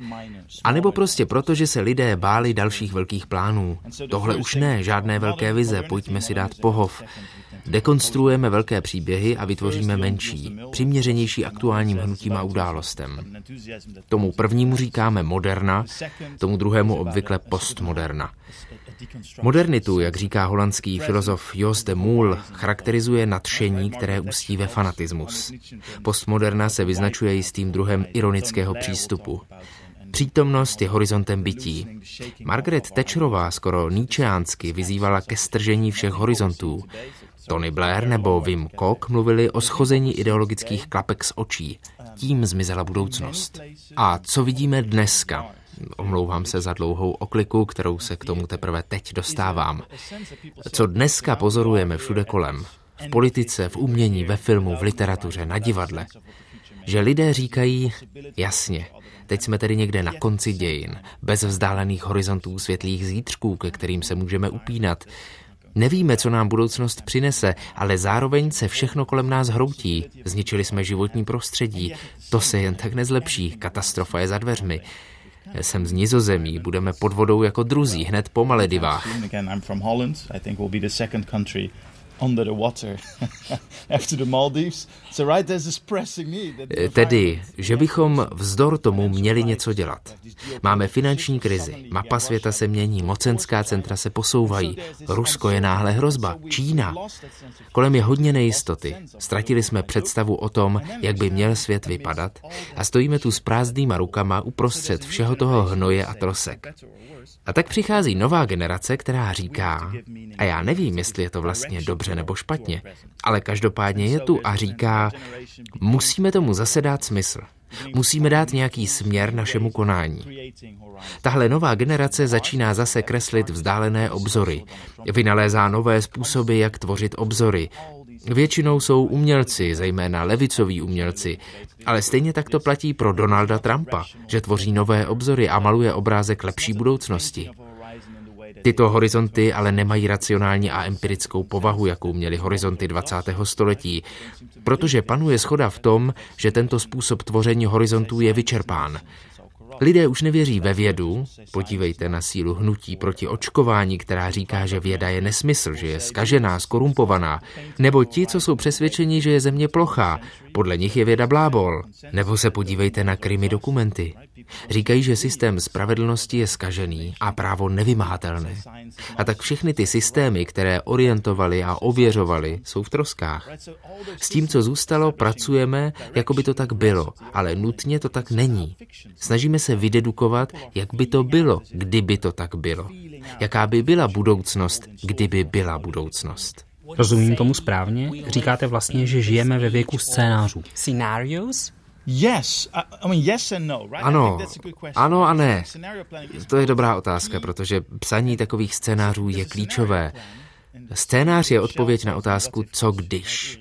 anebo prostě proto, že se lidé báli dalších velkých plánů. Tohle už ne, žádné velké vize, pojďme si dát pohov. Dekonstruujeme velké příběhy a vytvoříme menší, přiměřenější aktuálním hnutím a událostem. Tomu prvnímu říkáme moderna, tomu druhému obvykle postmoderna. Modernitu, jak říká holandský filozof Jos de Moul, charakterizuje nadšení, které ústí ve fanatismus. Postmoderna se vyznačuje jistým druhem ironického přístupu. Přítomnost je horizontem bytí. Margaret Thatcherová skoro níčeánsky vyzývala ke stržení všech horizontů. Tony Blair nebo Wim Kok mluvili o schození ideologických klapek z očí. Tím zmizela budoucnost. A co vidíme dneska? Omlouvám se za dlouhou okliku, kterou se k tomu teprve teď dostávám. Co dneska pozorujeme všude kolem? V politice, v umění, ve filmu, v literatuře, na divadle. Že lidé říkají, jasně, Teď jsme tedy někde na konci dějin, bez vzdálených horizontů světlých zítřků, ke kterým se můžeme upínat. Nevíme, co nám budoucnost přinese, ale zároveň se všechno kolem nás hroutí. Zničili jsme životní prostředí. To se jen tak nezlepší. Katastrofa je za dveřmi. Jsem z Nizozemí, budeme pod vodou jako druzí hned po Maledivách. Tedy, že bychom vzdor tomu měli něco dělat. Máme finanční krizi, mapa světa se mění, mocenská centra se posouvají, Rusko je náhle hrozba, Čína. Kolem je hodně nejistoty. Ztratili jsme představu o tom, jak by měl svět vypadat a stojíme tu s prázdnýma rukama uprostřed všeho toho hnoje a trosek. A tak přichází nová generace, která říká, a já nevím, jestli je to vlastně dobře nebo špatně, ale každopádně je tu a říká, musíme tomu zase dát smysl. Musíme dát nějaký směr našemu konání. Tahle nová generace začíná zase kreslit vzdálené obzory. Vynalézá nové způsoby, jak tvořit obzory. Většinou jsou umělci, zejména levicoví umělci, ale stejně tak to platí pro Donalda Trumpa, že tvoří nové obzory a maluje obrázek lepší budoucnosti. Tyto horizonty ale nemají racionální a empirickou povahu, jakou měly horizonty 20. století, protože panuje schoda v tom, že tento způsob tvoření horizontů je vyčerpán. Lidé už nevěří ve vědu, podívejte na sílu hnutí proti očkování, která říká, že věda je nesmysl, že je skažená, skorumpovaná, nebo ti, co jsou přesvědčeni, že je země plochá, podle nich je věda blábol. Nebo se podívejte na krimi dokumenty. Říkají, že systém spravedlnosti je skažený a právo nevymahatelné. A tak všechny ty systémy, které orientovali a ověřovali, jsou v troskách. S tím, co zůstalo, pracujeme, jako by to tak bylo, ale nutně to tak není. Snažíme se vydedukovat, jak by to bylo, kdyby to tak bylo. Jaká by byla budoucnost, kdyby byla budoucnost. Rozumím tomu správně? Říkáte vlastně, že žijeme ve věku scénářů. No, ano, ano a ne. To je dobrá otázka, protože psaní takových scénářů je klíčové. Scénář je odpověď na otázku, co když.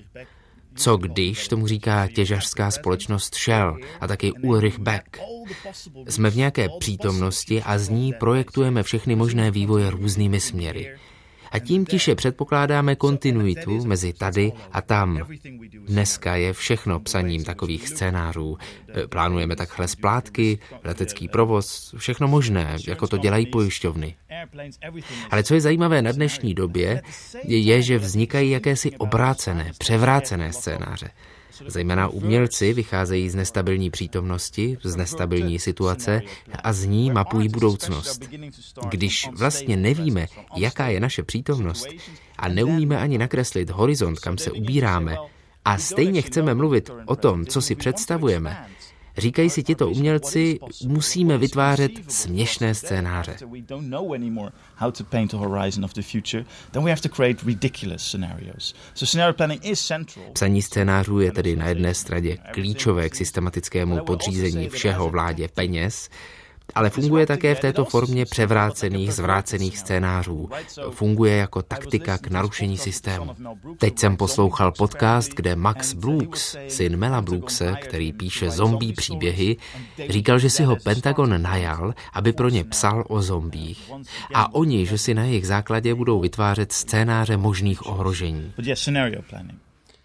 Co když, tomu říká těžařská společnost Shell a taky Ulrich Beck. Jsme v nějaké přítomnosti a z ní projektujeme všechny možné vývoje různými směry a tím tiše předpokládáme kontinuitu mezi tady a tam. Dneska je všechno psaním takových scénářů. Plánujeme takhle splátky, letecký provoz, všechno možné, jako to dělají pojišťovny. Ale co je zajímavé na dnešní době, je, že vznikají jakési obrácené, převrácené scénáře. Zejména umělci vycházejí z nestabilní přítomnosti, z nestabilní situace a z ní mapují budoucnost. Když vlastně nevíme, jaká je naše přítomnost a neumíme ani nakreslit horizont, kam se ubíráme, a stejně chceme mluvit o tom, co si představujeme, Říkají si tito umělci, musíme vytvářet směšné scénáře. Psaní scénářů je tedy na jedné straně klíčové k systematickému podřízení všeho vládě peněz, ale funguje také v této formě převrácených, zvrácených scénářů. Funguje jako taktika k narušení systému. Teď jsem poslouchal podcast, kde Max Brooks, syn Mela Brookse, který píše zombie příběhy, říkal, že si ho Pentagon najal, aby pro ně psal o zombích. A oni, že si na jejich základě budou vytvářet scénáře možných ohrožení.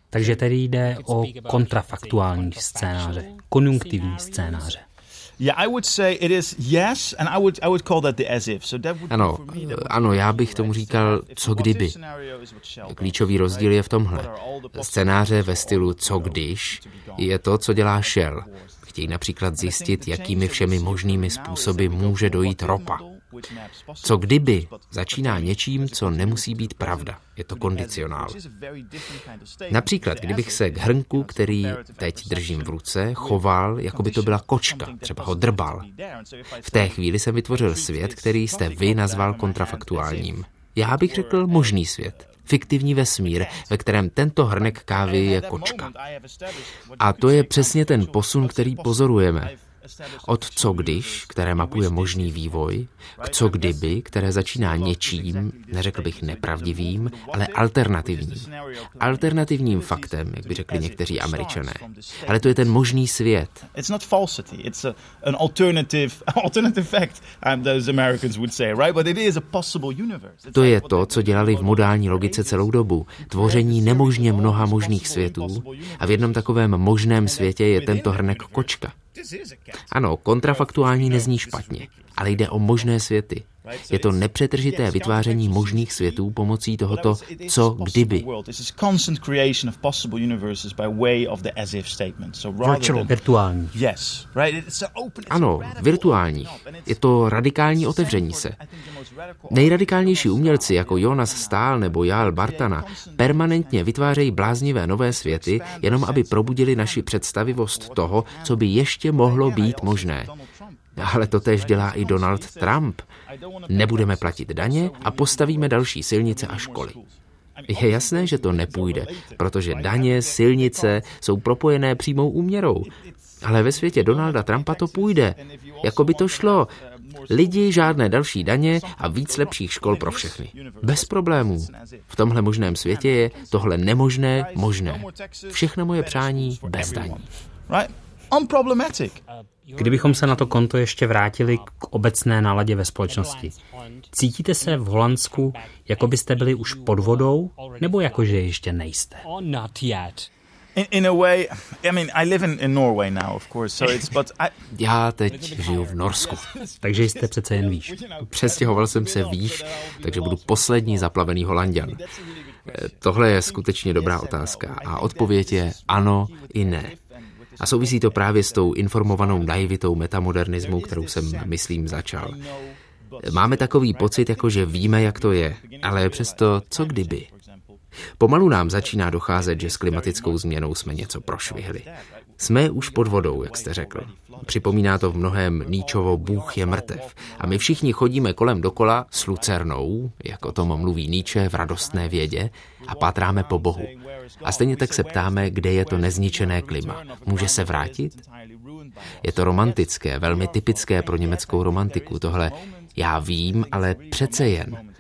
Takže tedy jde o kontrafaktuální scénáře, konjunktivní scénáře. Ano, ano, já bych tomu říkal, co kdyby. Klíčový rozdíl je v tomhle. Scénáře ve stylu co když je to, co dělá Shell. Chtějí například zjistit, jakými všemi možnými způsoby může dojít ropa. Co kdyby začíná něčím, co nemusí být pravda. Je to kondicionál. Například, kdybych se k hrnku, který teď držím v ruce, choval, jako by to byla kočka, třeba ho drbal. V té chvíli jsem vytvořil svět, který jste vy nazval kontrafaktuálním. Já bych řekl možný svět fiktivní vesmír, ve kterém tento hrnek kávy je kočka. A to je přesně ten posun, který pozorujeme. Od co když, které mapuje možný vývoj, k co kdyby, které začíná něčím, neřekl bych nepravdivým, ale alternativním. Alternativním faktem, jak by řekli někteří američané. Ale to je ten možný svět. To je to, co dělali v modální logice celou dobu. Tvoření nemožně mnoha možných světů a v jednom takovém možném světě je tento hrnek kočka. Ano, kontrafaktuální nezní špatně, ale jde o možné světy. Je to nepřetržité vytváření možných světů pomocí tohoto co kdyby. Virtuální. Ano, virtuální. Je to radikální otevření se. Nejradikálnější umělci jako Jonas Stahl nebo Jál Bartana permanentně vytvářejí bláznivé nové světy, jenom aby probudili naši představivost toho, co by ještě mohlo být možné. Ale to tež dělá i Donald Trump. Nebudeme platit daně a postavíme další silnice a školy. Je jasné, že to nepůjde, protože daně, silnice jsou propojené přímou úměrou. Ale ve světě Donalda Trumpa to půjde. Jako by to šlo. Lidi, žádné další daně a víc lepších škol pro všechny. Bez problémů. V tomhle možném světě je tohle nemožné možné. Všechno moje přání bez daní. Kdybychom se na to konto ještě vrátili k obecné náladě ve společnosti. Cítíte se v Holandsku, jako byste byli už pod vodou, nebo jako, že ještě nejste? Já teď žiju v Norsku. takže jste přece jen výš. Přestěhoval jsem se výš, takže budu poslední zaplavený Holandian. Tohle je skutečně dobrá otázka a odpověď je ano i ne. A souvisí to právě s tou informovanou naivitou metamodernismu, kterou jsem, myslím, začal. Máme takový pocit, jako že víme, jak to je, ale přesto, co kdyby? Pomalu nám začíná docházet, že s klimatickou změnou jsme něco prošvihli. Jsme už pod vodou, jak jste řekl. Připomíná to v mnohem Níčovo Bůh je mrtev. A my všichni chodíme kolem dokola s lucernou, jak o tom mluví Níče v radostné vědě, a pátráme po Bohu. A stejně tak se ptáme, kde je to nezničené klima. Může se vrátit? Je to romantické, velmi typické pro německou romantiku. Tohle já vím, ale přece jen.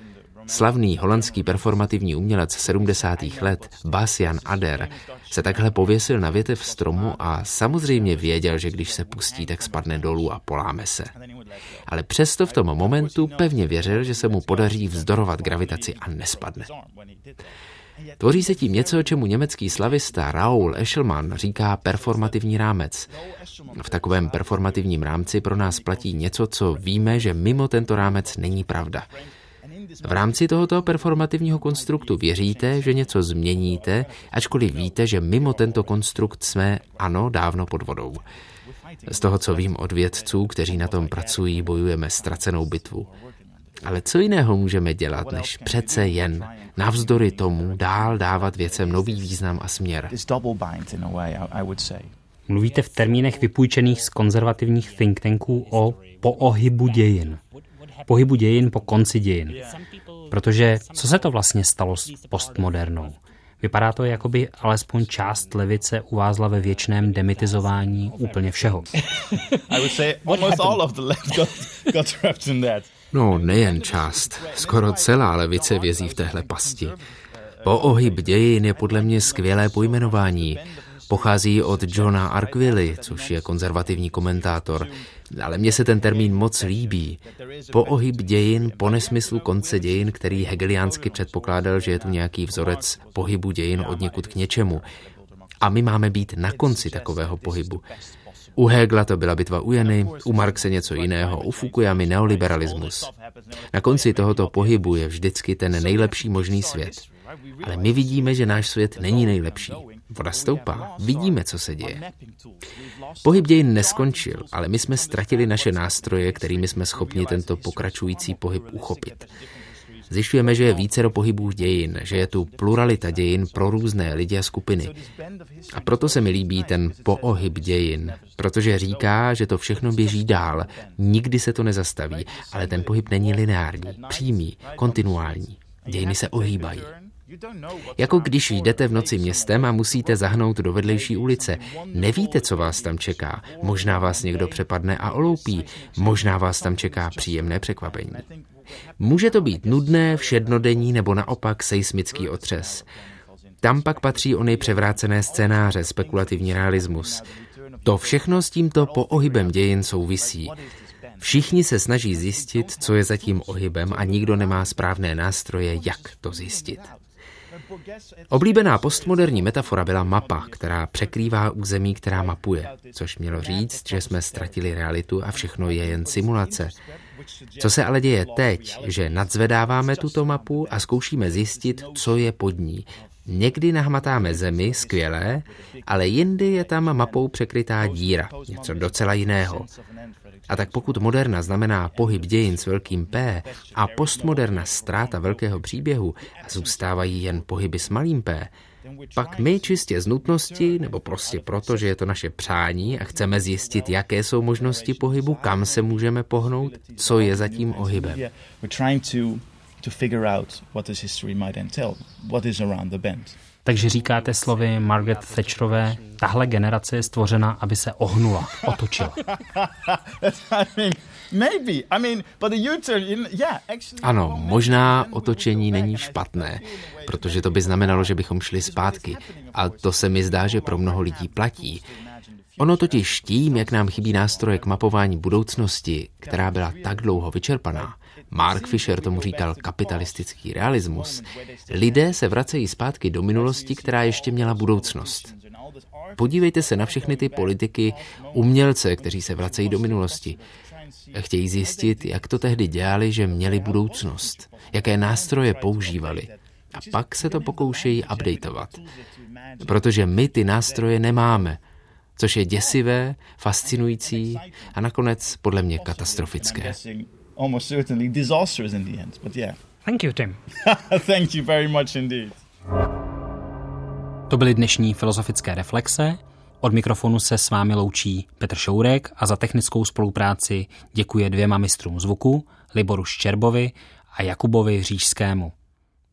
Slavný holandský performativní umělec 70. let Bas-Jan Ader se takhle pověsil na větev stromu a samozřejmě věděl, že když se pustí, tak spadne dolů a poláme se. Ale přesto v tom momentu pevně věřil, že se mu podaří vzdorovat gravitaci a nespadne. Tvoří se tím něco, čemu německý slavista Raoul Eschelmann říká performativní rámec. V takovém performativním rámci pro nás platí něco, co víme, že mimo tento rámec není pravda. V rámci tohoto performativního konstruktu věříte, že něco změníte, ačkoliv víte, že mimo tento konstrukt jsme, ano, dávno pod vodou. Z toho, co vím od vědců, kteří na tom pracují, bojujeme ztracenou bitvu. Ale co jiného můžeme dělat, než přece jen navzdory tomu dál dávat věcem nový význam a směr? Mluvíte v termínech vypůjčených z konzervativních think tanků o poohybu dějin pohybu dějin po konci dějin. Protože co se to vlastně stalo s postmodernou? Vypadá to, jako by alespoň část levice uvázla ve věčném demitizování úplně všeho. No, nejen část. Skoro celá levice vězí v téhle pasti. Poohyb dějin je podle mě skvělé pojmenování. Pochází od Johna Arquilly, což je konzervativní komentátor, ale mně se ten termín moc líbí. Po ohyb dějin, po nesmyslu konce dějin, který hegeliánsky předpokládal, že je tu nějaký vzorec pohybu dějin od někud k něčemu. A my máme být na konci takového pohybu. U Hegla to byla bitva u Jeny, u Marxe něco jiného, u Fukuyamy neoliberalismus. Na konci tohoto pohybu je vždycky ten nejlepší možný svět. Ale my vidíme, že náš svět není nejlepší. Voda stoupá. Vidíme, co se děje. Pohyb dějin neskončil, ale my jsme ztratili naše nástroje, kterými jsme schopni tento pokračující pohyb uchopit. Zjišťujeme, že je více do pohybů dějin, že je tu pluralita dějin pro různé lidi a skupiny. A proto se mi líbí ten poohyb dějin, protože říká, že to všechno běží dál, nikdy se to nezastaví, ale ten pohyb není lineární, přímý, kontinuální. Dějiny se ohýbají. Jako když jdete v noci městem a musíte zahnout do vedlejší ulice. Nevíte, co vás tam čeká. Možná vás někdo přepadne a oloupí. Možná vás tam čeká příjemné překvapení. Může to být nudné, všednodenní nebo naopak seismický otřes. Tam pak patří ony převrácené scénáře, spekulativní realismus. To všechno s tímto poohybem dějin souvisí. Všichni se snaží zjistit, co je za tím ohybem a nikdo nemá správné nástroje, jak to zjistit. Oblíbená postmoderní metafora byla mapa, která překrývá území, která mapuje, což mělo říct, že jsme ztratili realitu a všechno je jen simulace. Co se ale děje teď, že nadzvedáváme tuto mapu a zkoušíme zjistit, co je pod ní. Někdy nahmatáme zemi, skvělé, ale jindy je tam mapou překrytá díra, něco docela jiného. A tak pokud moderna znamená pohyb dějin s velkým P a postmoderna ztráta velkého příběhu a zůstávají jen pohyby s malým P, pak my čistě z nutnosti, nebo prostě proto, že je to naše přání a chceme zjistit, jaké jsou možnosti pohybu, kam se můžeme pohnout, co je za tím ohybem. To figure out what this history might entail, what is around the bend. Takže říkáte slovy Margaret Thatcherové, tahle generace je stvořena, aby se ohnula, otočila. Ano, možná otočení není špatné, protože to by znamenalo, že bychom šli zpátky. A to se mi zdá, že pro mnoho lidí platí. Ono totiž tím, jak nám chybí nástroje k mapování budoucnosti, která byla tak dlouho vyčerpaná, Mark Fisher tomu říkal kapitalistický realismus. Lidé se vracejí zpátky do minulosti, která ještě měla budoucnost. Podívejte se na všechny ty politiky, umělce, kteří se vracejí do minulosti. Chtějí zjistit, jak to tehdy dělali, že měli budoucnost, jaké nástroje používali. A pak se to pokoušejí updateovat. Protože my ty nástroje nemáme, což je děsivé, fascinující a nakonec podle mě katastrofické almost certainly disastrous in the end. But yeah. Thank you, Tim. Thank you very much indeed. To byly dnešní filozofické reflexe. Od mikrofonu se s vámi loučí Petr Šourek a za technickou spolupráci děkuje dvěma mistrům zvuku, Liboru Ščerbovi a Jakubovi Řížskému.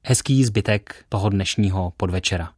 Hezký zbytek toho dnešního podvečera.